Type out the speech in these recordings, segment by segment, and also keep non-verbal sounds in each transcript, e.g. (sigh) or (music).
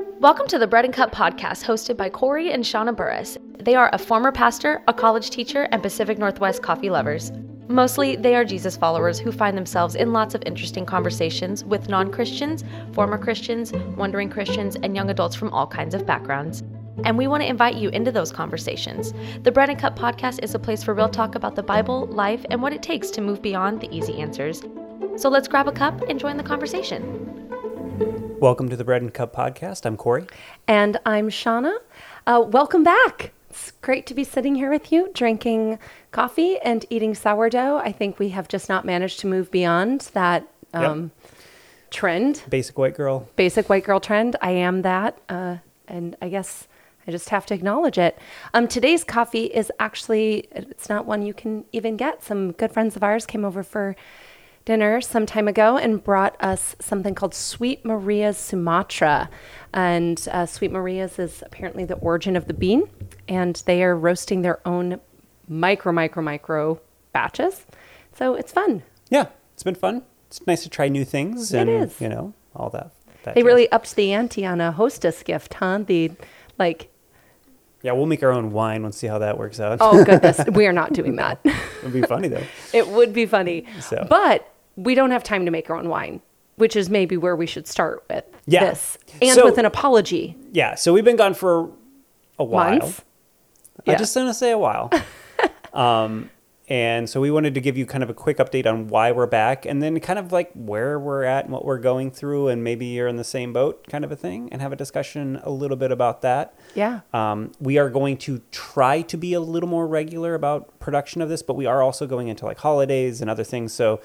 Welcome to the Bread and Cup podcast hosted by Corey and Shauna Burris. They are a former pastor, a college teacher, and Pacific Northwest coffee lovers. Mostly, they are Jesus followers who find themselves in lots of interesting conversations with non Christians, former Christians, wondering Christians, and young adults from all kinds of backgrounds. And we want to invite you into those conversations. The Bread and Cup podcast is a place for real talk about the Bible, life, and what it takes to move beyond the easy answers. So let's grab a cup and join the conversation. Welcome to the Bread and Cup podcast. I'm Corey. And I'm Shauna. Uh, welcome back. It's great to be sitting here with you, drinking coffee and eating sourdough. I think we have just not managed to move beyond that um, yep. trend. Basic white girl. Basic white girl trend. I am that. Uh, and I guess I just have to acknowledge it. Um, today's coffee is actually, it's not one you can even get. Some good friends of ours came over for dinner some time ago and brought us something called Sweet Maria's Sumatra. And uh, Sweet Maria's is apparently the origin of the bean, and they are roasting their own micro, micro, micro batches. So it's fun. Yeah, it's been fun. It's nice to try new things and, it is. you know, all that. that they jazz. really upped the ante on a hostess gift, huh? The, like, yeah, we'll make our own wine. We'll see how that works out. Oh goodness, (laughs) we are not doing that. It'd be funny though. (laughs) It would be funny. So. But we don't have time to make our own wine, which is maybe where we should start with yeah. this, and so, with an apology. Yeah. So we've been gone for a while. Months? I just want to say a while. (laughs) um, and so we wanted to give you kind of a quick update on why we're back and then kind of like where we're at and what we're going through. And maybe you're in the same boat kind of a thing and have a discussion a little bit about that. Yeah. Um, we are going to try to be a little more regular about production of this, but we are also going into like holidays and other things. So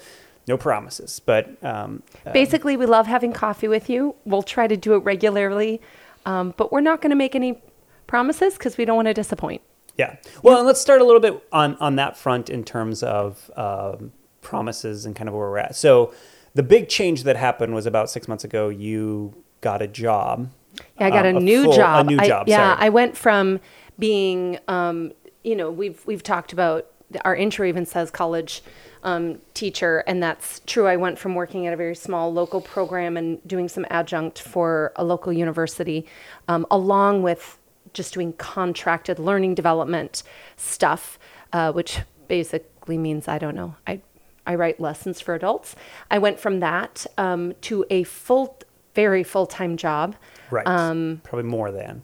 no promises. But um, uh, basically, we love having coffee with you. We'll try to do it regularly, um, but we're not going to make any promises because we don't want to disappoint. Yeah. Well, and let's start a little bit on on that front in terms of um, promises and kind of where we're at. So, the big change that happened was about six months ago. You got a job. Yeah, I got um, a, new full, job. A new job. I, yeah, sorry. I went from being, um, you know, we've we've talked about our intro even says college um, teacher, and that's true. I went from working at a very small local program and doing some adjunct for a local university, um, along with just doing contracted learning development stuff, uh, which basically means I don't know. I I write lessons for adults. I went from that um, to a full, very full time job. Right. Um, Probably more than.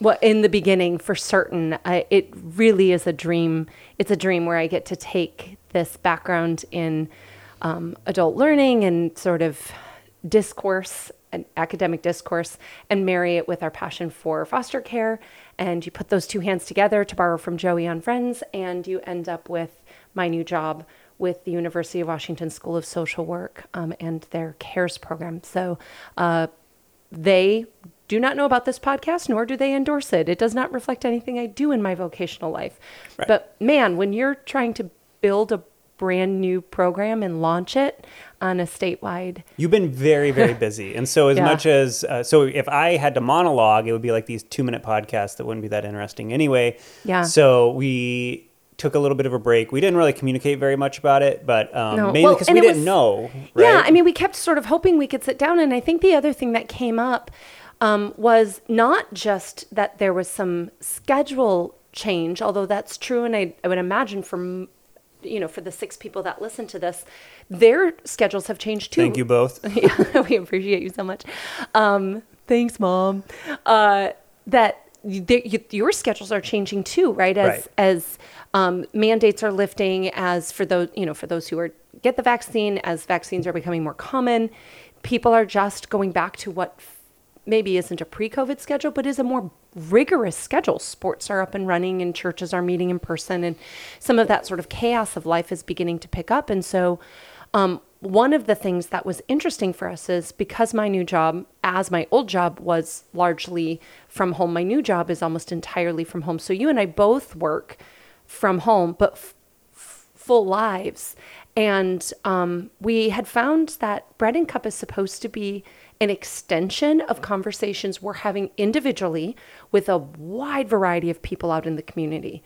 Well, in the beginning, for certain, I, it really is a dream. It's a dream where I get to take this background in um, adult learning and sort of discourse academic discourse and marry it with our passion for foster care. And you put those two hands together to borrow from Joey on Friends, and you end up with my new job with the University of Washington School of Social Work um, and their CARES program. So uh, they do not know about this podcast, nor do they endorse it. It does not reflect anything I do in my vocational life. Right. But man, when you're trying to build a brand new program and launch it on a statewide. You've been very, very (laughs) busy. And so, as yeah. much as, uh, so if I had to monologue, it would be like these two minute podcasts that wouldn't be that interesting anyway. Yeah. So, we took a little bit of a break. We didn't really communicate very much about it, but um, no. mainly because well, we didn't was, know. Right? Yeah. I mean, we kept sort of hoping we could sit down. And I think the other thing that came up um, was not just that there was some schedule change, although that's true. And I, I would imagine for you know, for the six people that listen to this, their schedules have changed too. Thank you both. (laughs) yeah, we appreciate you so much. Um, thanks, mom. Uh, that they, your schedules are changing too, right? As right. as um, mandates are lifting, as for those you know, for those who are get the vaccine, as vaccines are becoming more common, people are just going back to what maybe isn't a pre-COVID schedule, but is a more rigorous schedule. Sports are up and running and churches are meeting in person and some of that sort of chaos of life is beginning to pick up. And so um, one of the things that was interesting for us is because my new job, as my old job was largely from home, my new job is almost entirely from home. So you and I both work from home, but f- full lives. And um, we had found that Bread and Cup is supposed to be an extension of conversations we're having individually with a wide variety of people out in the community.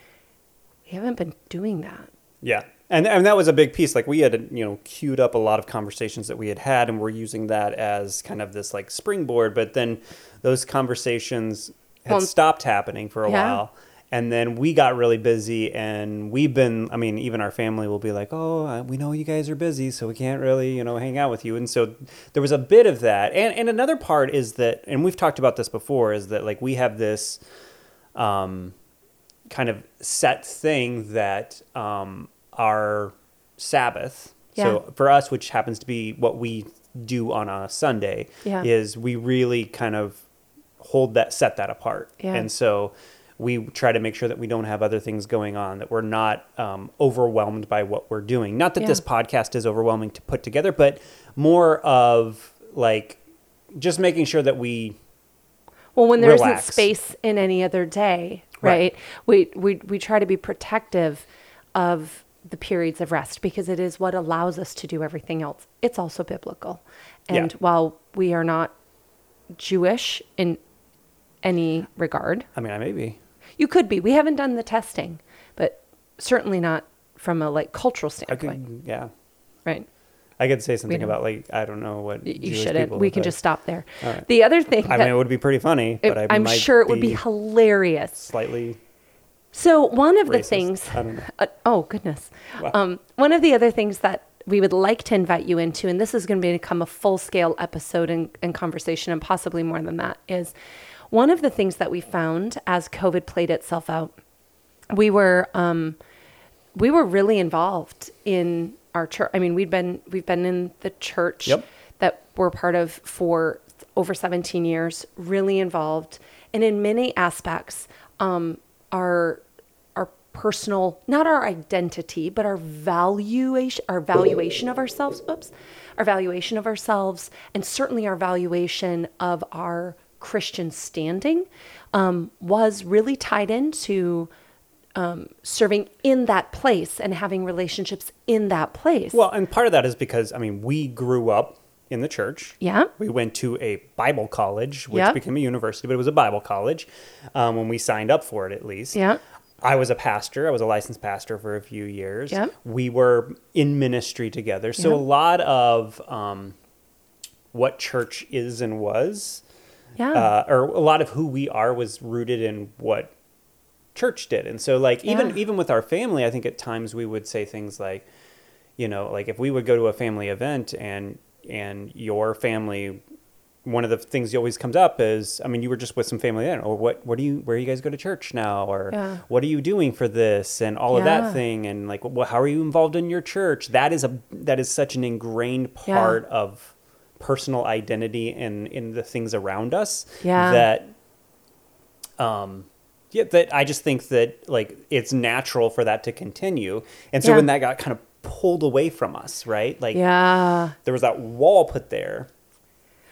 We haven't been doing that. Yeah. and and that was a big piece. Like we had you know queued up a lot of conversations that we had had, and we're using that as kind of this like springboard. But then those conversations had well, stopped happening for a yeah. while. And then we got really busy, and we've been. I mean, even our family will be like, "Oh, we know you guys are busy, so we can't really, you know, hang out with you." And so there was a bit of that. And and another part is that, and we've talked about this before, is that like we have this, um, kind of set thing that um, our Sabbath. Yeah. So for us, which happens to be what we do on a Sunday, yeah. is we really kind of hold that set that apart. Yeah. And so we try to make sure that we don't have other things going on, that we're not um, overwhelmed by what we're doing. Not that yeah. this podcast is overwhelming to put together, but more of like just making sure that we. Well, when there isn't space in any other day, right? right? We, we, we try to be protective of the periods of rest because it is what allows us to do everything else. It's also biblical. And yeah. while we are not Jewish in any regard, I mean, I may be. You could be. We haven't done the testing, but certainly not from a like cultural standpoint. Could, yeah. Right. I could say something about like I don't know what you shouldn't. We can just stop there. Right. The other thing, I mean, it would be pretty funny, but I am sure it would be hilarious. Slightly so one of the things, uh, oh goodness, wow. um, one of the other things that we would like to invite you into, and this is going to become a full scale episode and, and conversation, and possibly more than that, is one of the things that we found as COVID played itself out. We were um, we were really involved in our church. I mean, we've been we've been in the church yep. that we're part of for over 17 years, really involved, and in many aspects, um, our our personal not our identity but our valuation our valuation of ourselves oops our valuation of ourselves and certainly our valuation of our christian standing um, was really tied into um, serving in that place and having relationships in that place well and part of that is because i mean we grew up in the church. Yeah. We went to a Bible college, which became a university, but it was a Bible college um, when we signed up for it, at least. Yeah. I was a pastor. I was a licensed pastor for a few years. Yeah. We were in ministry together. So a lot of um, what church is and was, yeah. Uh, or a lot of who we are was rooted in what church did. And so like even even with our family, I think at times we would say things like, you know, like if we would go to a family event and and your family one of the things that always comes up is, I mean, you were just with some family then, or what, what do you, where do you guys go to church now? Or yeah. what are you doing for this and all yeah. of that thing? And like, well, how are you involved in your church? That is a, that is such an ingrained part yeah. of personal identity and in the things around us yeah. that, um, yeah, that I just think that like it's natural for that to continue. And so when that got kind of pulled away from us, right? Like, yeah, there was that wall put there.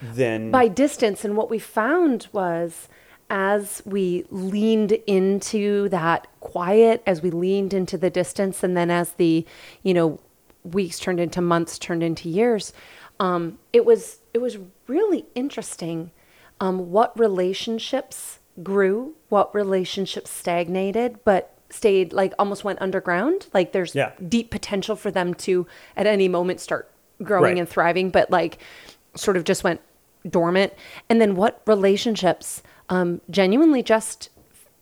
Then by distance, and what we found was as we leaned into that quiet, as we leaned into the distance, and then as the you know weeks turned into months, turned into years, um, it was it was really interesting um, what relationships grew, what relationships stagnated, but stayed like almost went underground. Like there's yeah. deep potential for them to at any moment start growing right. and thriving, but like sort of just went dormant. And then what relationships um, genuinely just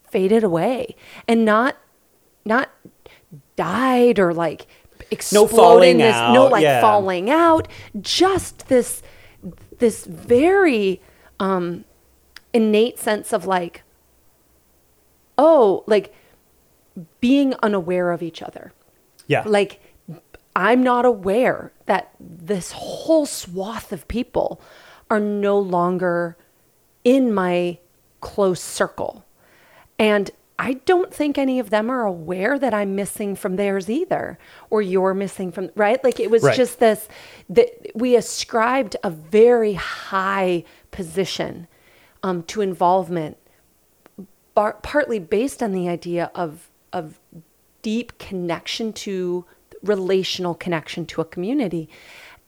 faded away and not not died or like no falling this out. no like yeah. falling out just this this very um innate sense of like oh like being unaware of each other. Yeah. Like, I'm not aware that this whole swath of people are no longer in my close circle. And I don't think any of them are aware that I'm missing from theirs either, or you're missing from, right? Like it was right. just this that we ascribed a very high position um, to involvement, bar- partly based on the idea of of deep connection to relational connection to a community.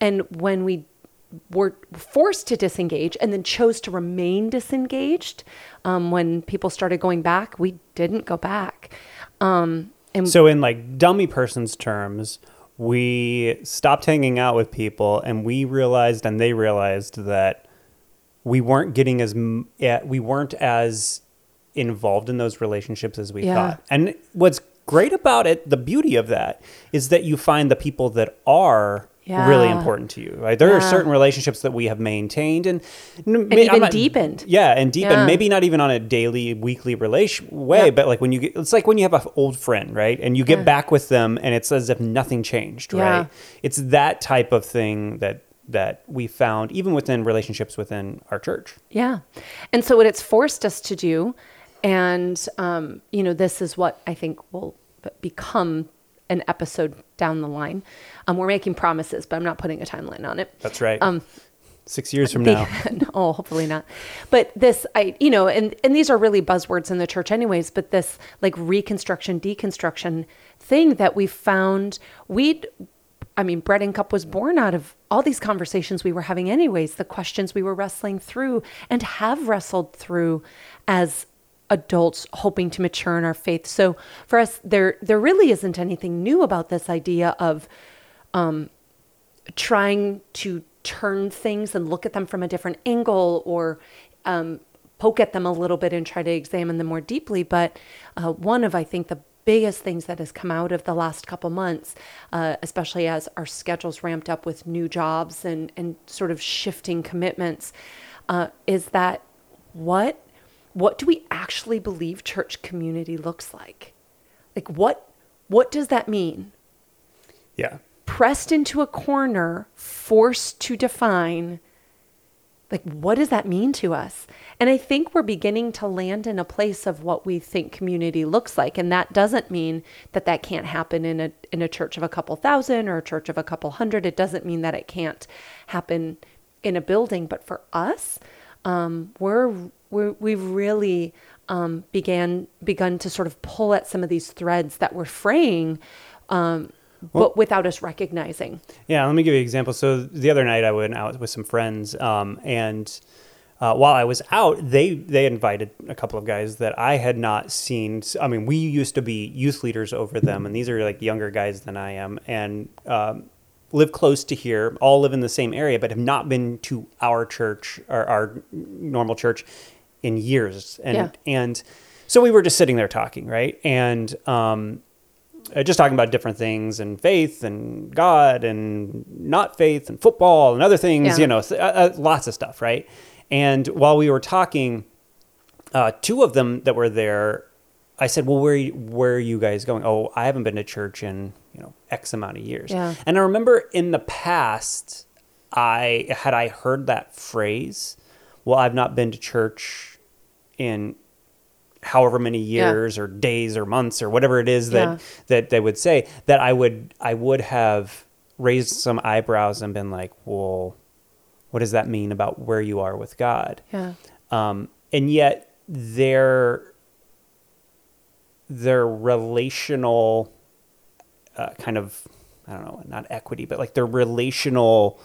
And when we were forced to disengage and then chose to remain disengaged, um, when people started going back, we didn't go back. Um, And so in like dummy person's terms, we stopped hanging out with people and we realized and they realized that we weren't getting as we weren't as involved in those relationships as we yeah. thought. And what's great about it, the beauty of that is that you find the people that are yeah. really important to you. Right? There yeah. are certain relationships that we have maintained and, and even not, deepened. Yeah, and deepened. Yeah. Maybe not even on a daily, weekly relation way, but like when you get, it's like when you have an old friend, right? And you get back with them, and it's as if nothing changed, right? It's that type of thing that that we found even within relationships within our church. Yeah, and so what it's forced us to do, and um, you know, this is what I think will become an episode down the line. Um, we're making promises, but I'm not putting a timeline on it. That's right. Um, Six years from the, now. (laughs) oh, hopefully not. But this, I, you know, and and these are really buzzwords in the church, anyways. But this like reconstruction, deconstruction thing that we found, we'd, I mean, Bread and Cup was born out of all these conversations we were having, anyways. The questions we were wrestling through and have wrestled through as adults hoping to mature in our faith. So for us, there there really isn't anything new about this idea of um, trying to turn things and look at them from a different angle or um, poke at them a little bit and try to examine them more deeply. But uh, one of I think the biggest things that has come out of the last couple months, uh, especially as our schedules ramped up with new jobs and and sort of shifting commitments, uh, is that what what do we actually believe church community looks like? Like what what does that mean? Yeah. Pressed into a corner, forced to define like what does that mean to us? And I think we're beginning to land in a place of what we think community looks like and that doesn't mean that that can't happen in a in a church of a couple thousand or a church of a couple hundred. It doesn't mean that it can't happen in a building, but for us, um, we're we have really um, began begun to sort of pull at some of these threads that were fraying, um, well, but without us recognizing. Yeah, let me give you an example. So the other night I went out with some friends, um, and uh, while I was out, they they invited a couple of guys that I had not seen. I mean, we used to be youth leaders over them, and these are like younger guys than I am, and um, live close to here, all live in the same area, but have not been to our church or our normal church in years. And yeah. and so we were just sitting there talking, right? And um, uh, just talking about different things and faith and God and not faith and football and other things, yeah. you know, uh, uh, lots of stuff, right? And while we were talking, uh, two of them that were there, I said, "Well, where where are you guys going?" Oh, I haven't been to church in you know X amount of years. Yeah. And I remember in the past, I had I heard that phrase, "Well, I've not been to church in however many years yeah. or days or months or whatever it is that yeah. that they would say that I would I would have raised some eyebrows and been like, well, what does that mean about where you are with God? Yeah. Um, and yet their their relational uh, kind of I don't know, not equity, but like their relational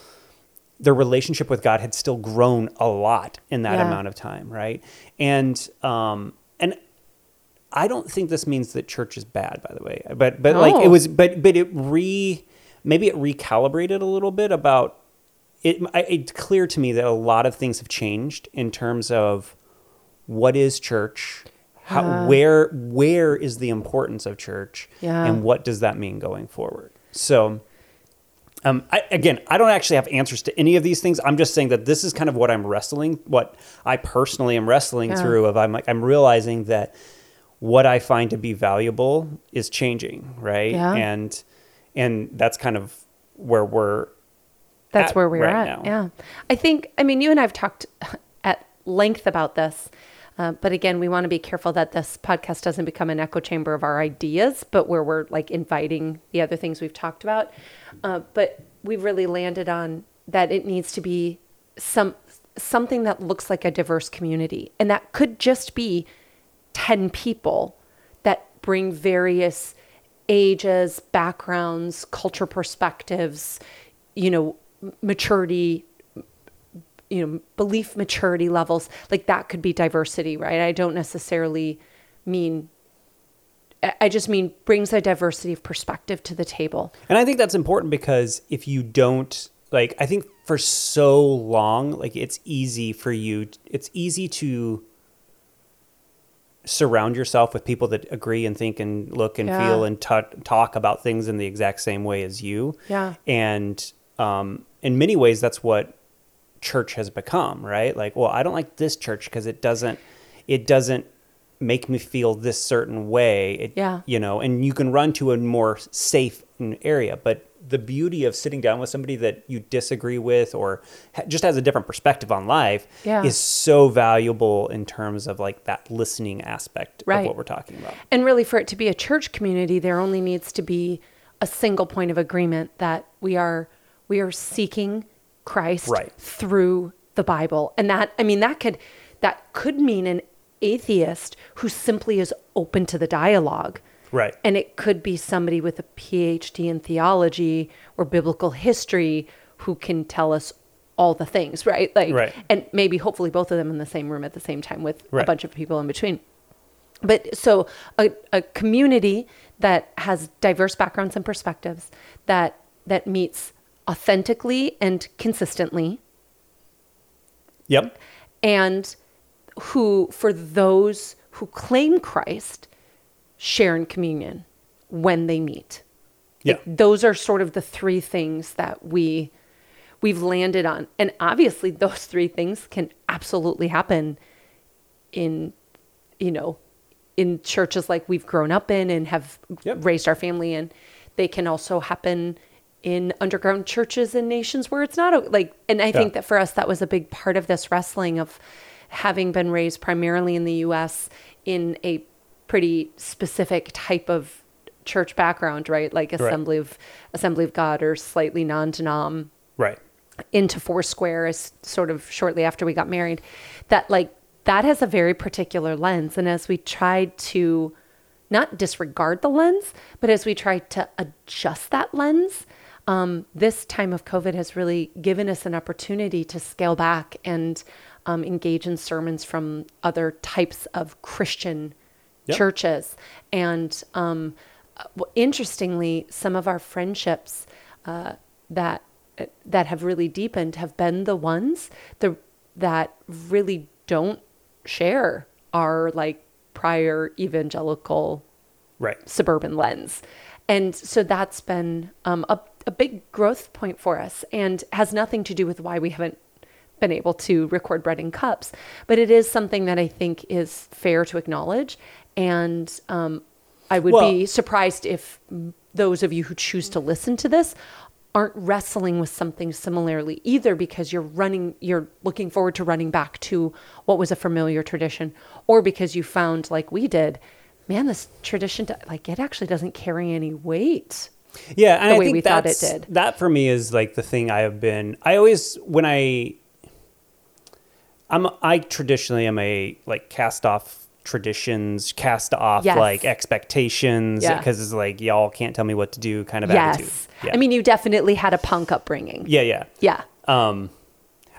their relationship with God had still grown a lot in that yeah. amount of time, right? And um, and I don't think this means that church is bad, by the way. But but like it was, but but it re maybe it recalibrated a little bit about it. It's clear to me that a lot of things have changed in terms of what is church, how, where where is the importance of church, yeah. and what does that mean going forward. So um, I, again, I don't actually have answers to any of these things. I'm just saying that this is kind of what I'm wrestling, what I personally am wrestling yeah. through. Of I'm like, I'm realizing that what I find to be valuable is changing, right? Yeah. And and that's kind of where we're. That's where we're right at. Now. Yeah, I think. I mean, you and I've talked at length about this. Uh, but again, we want to be careful that this podcast doesn't become an echo chamber of our ideas, but where we're like inviting the other things we've talked about. Uh, but we've really landed on that it needs to be some something that looks like a diverse community, and that could just be ten people that bring various ages, backgrounds, culture perspectives, you know, maturity you know belief maturity levels like that could be diversity right i don't necessarily mean I just mean brings a diversity of perspective to the table. And I think that's important because if you don't like I think for so long like it's easy for you it's easy to surround yourself with people that agree and think and look and yeah. feel and t- talk about things in the exact same way as you. Yeah. And um, in many ways, that's what church has become, right? Like, well, I don't like this church because it doesn't, it doesn't make me feel this certain way. It, yeah. You know, and you can run to a more safe area, but the beauty of sitting down with somebody that you disagree with or ha- just has a different perspective on life yeah. is so valuable in terms of like that listening aspect right. of what we're talking about. And really, for it to be a church community, there only needs to be a single point of agreement that we are we are seeking Christ right. through the Bible. And that, I mean, that could, that could mean an atheist who simply is open to the dialogue. Right. And it could be somebody with a PhD in theology or biblical history who can tell us all the things, right? Like, right. and maybe hopefully both of them in the same room at the same time with right. a bunch of people in between. But so a, a community that has diverse backgrounds and perspectives that that meets authentically and consistently. Yep. And who, for those who claim Christ, share in communion when they meet. Yeah. Like, those are sort of the three things that we we've landed on. And obviously (laughs) those three things can absolutely happen in you know, in churches like we've grown up in and have yep. raised our family in. They can also happen in underground churches in nations where it's not like and i yeah. think that for us that was a big part of this wrestling of having been raised primarily in the us in a pretty specific type of church background right like assembly right. of assembly of god or slightly non-denom right into foursquare as sort of shortly after we got married that like that has a very particular lens and as we tried to not disregard the lens but as we tried to adjust that lens um, this time of COVID has really given us an opportunity to scale back and um, engage in sermons from other types of Christian yep. churches. And um, interestingly, some of our friendships uh, that that have really deepened have been the ones the, that really don't share our like prior evangelical right suburban lens and so that's been um, a a big growth point for us and has nothing to do with why we haven't been able to record bread and cups. But it is something that I think is fair to acknowledge. And um, I would well, be surprised if those of you who choose to listen to this aren't wrestling with something similarly either because you're running you're looking forward to running back to what was a familiar tradition or because you found like we did man this tradition like it actually doesn't carry any weight yeah, and the I think thought it did. That for me is like the thing I have been. I always when I, I'm I traditionally am a like cast off traditions, cast off yes. like expectations because yeah. it's like y'all can't tell me what to do kind of yes. attitude. Yeah. I mean, you definitely had a punk upbringing. Yeah, yeah, yeah. Um,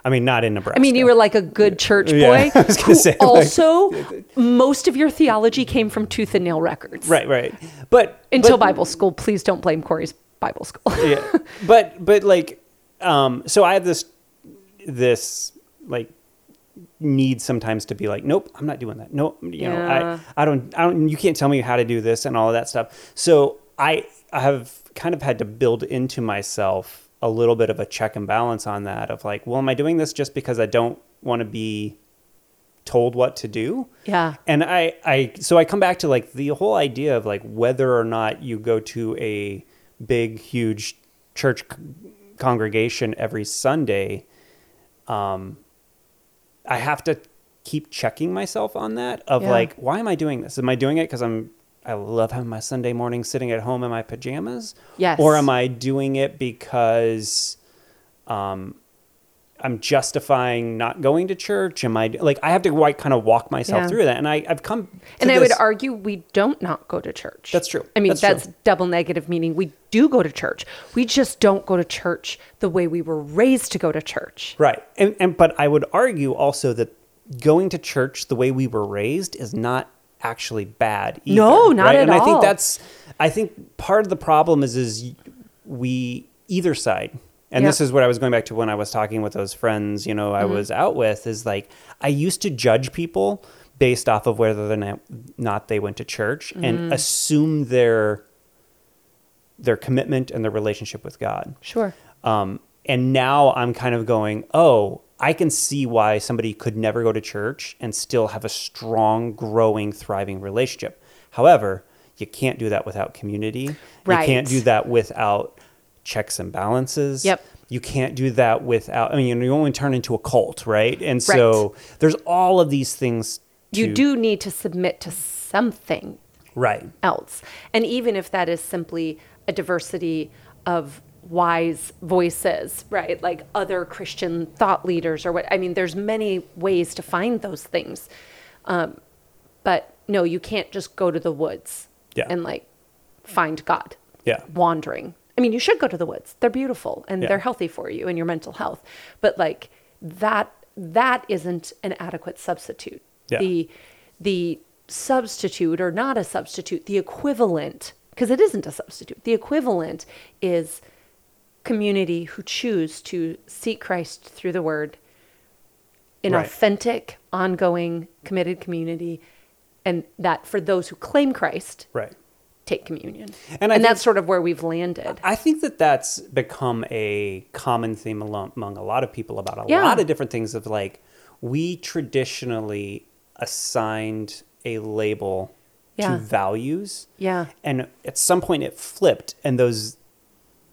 I mean, not in Nebraska. I mean, you were like a good church boy. Yeah, (laughs) I was who say, also, like, (laughs) most of your theology came from Tooth and Nail Records. Right, right. But until but, Bible school, please don't blame Corey's Bible school. (laughs) yeah, but but like, um, so I have this this like need sometimes to be like, nope, I'm not doing that. Nope, you yeah. know, I I don't I don't. You can't tell me how to do this and all of that stuff. So I I have kind of had to build into myself a little bit of a check and balance on that of like, well, am I doing this just because I don't want to be told what to do? Yeah. And I, I, so I come back to like the whole idea of like whether or not you go to a big, huge church congregation every Sunday. Um, I have to keep checking myself on that of yeah. like, why am I doing this? Am I doing it because I'm I love having my Sunday morning sitting at home in my pajamas? Yes. Or am I doing it because um, I'm justifying not going to church? Am I like I have to like kind of walk myself yeah. through that? And I, I've come and this. I would argue we don't not go to church. That's true. I mean that's, that's double negative meaning we do go to church. We just don't go to church the way we were raised to go to church. Right. And and but I would argue also that going to church the way we were raised is not actually bad either. No, not right? at and all. I think that's I think part of the problem is is we either side. And Yep. this is what I was going back to when I was talking with those friends, you know, I Mm-hmm. was out with is like I used to judge people based off of whether or not- not they went to church Mm-hmm. and assume their their commitment and their relationship with God. Sure. Um, and now I'm kind of going, oh, I can see why somebody could never go to church and still have a strong, growing, thriving relationship. However, you can't do that without community. Right. You can't do that without checks and balances. Yep. You can't do that without, I mean, you only turn into a cult, right? And so there's all of these things. You do need to submit to something Right. else. And even if that is simply a diversity of wise voices, right? Like other Christian thought leaders or what, I mean, there's many ways to find those things. Um, but no, you can't just go to the woods Yeah. and like find God Yeah. wandering. I mean, you should go to the woods. They're beautiful and Yeah. they're healthy for you and your mental health. But like that that isn't an adequate substitute. Yeah. The the substitute or not a substitute, the equivalent, because it isn't a substitute. The equivalent is community who choose to seek Christ through the word in Right. authentic, ongoing, committed community and that for those who claim Christ, Right. take communion. And And, think- that's sort of where we've landed. I think that that's become a common theme among a lot of people about a Yeah. lot of different things of like we traditionally assigned a label Yeah. to values Yeah. and at some point it flipped and those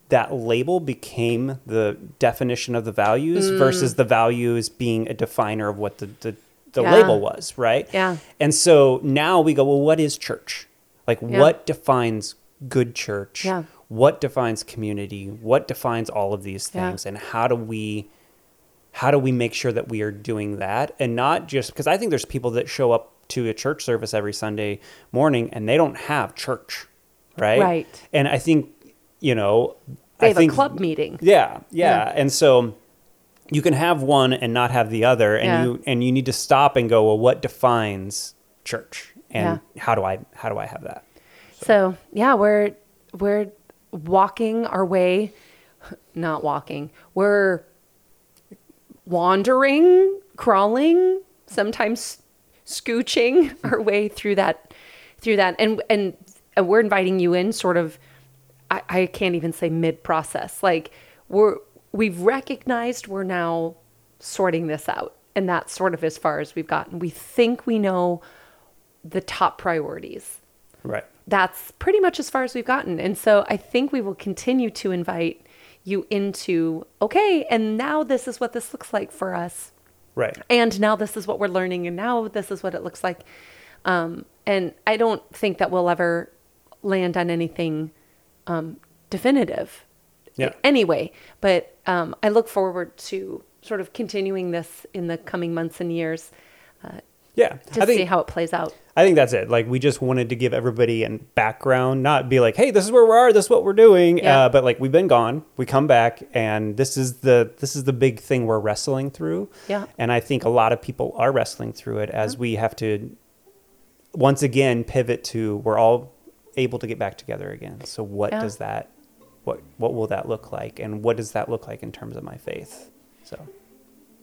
that label became the definition of the values Mm. versus the values being a definer of what the, the, the Yeah. label was right Yeah. and so now we go well what is church like Yeah. what defines good church Yeah. what defines community what defines all of these things and how do we how do we make sure that we are doing that and not just because i think there's people that show up to a church service every sunday morning and they don't have church right Right. and i think you know They I have think, a club meeting. yeah, yeah Yeah. and so you can have one and not have the other and Yeah. you and you need to stop and go well what defines church and how do i how do i have that So yeah, we're we're walking our way, (laughs) not walking. We're wandering, crawling, sometimes scooching (laughs) our way through that through that and and, and we're inviting you in sort of I, I can't even say mid process. Like we're we've recognized we're now sorting this out. And that's sort of as far as we've gotten. We think we know the top priorities right that's pretty much as far as we've gotten. And so I think we will continue to invite you into, okay, and now this is what this looks like for us. right And now this is what we're learning. And now this is what it looks like. Um, and I don't think that we'll ever land on anything um, definitive Yeah. anyway. But um, I look forward to sort of continuing this in the coming months and years yeah to i think see how it plays out. I think that's it. Like we just wanted to give everybody a background, not be like, "Hey, this is where we are. This is what we're doing." Yeah. Uh, but like we've been gone, we come back, and this is the this is the big thing we're wrestling through. Yeah. And I think a lot of people are wrestling through it as we have to once again pivot to we're all able to get back together again. So what Yeah. does that what what will that look like, and what does that look like in terms of my faith? So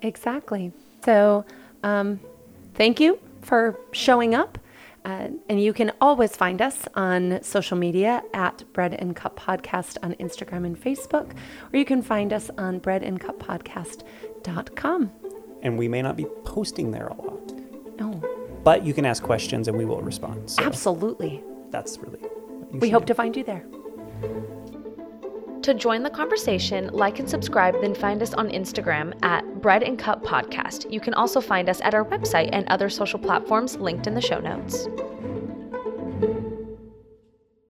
Exactly. So, um, thank you for showing up. Uh, and you can always find us on social media at Bread and Cup Podcast on Instagram and Facebook, or you can find us on breadandcuppodcast.com. and we may not be posting there a lot, Oh, but you can ask questions and we will respond. So absolutely. That's really. We hope to find you there. To join the conversation, like and subscribe, then find us on Instagram at Bread and Cup Podcast. You can also find us at our website and other social platforms linked in the show notes.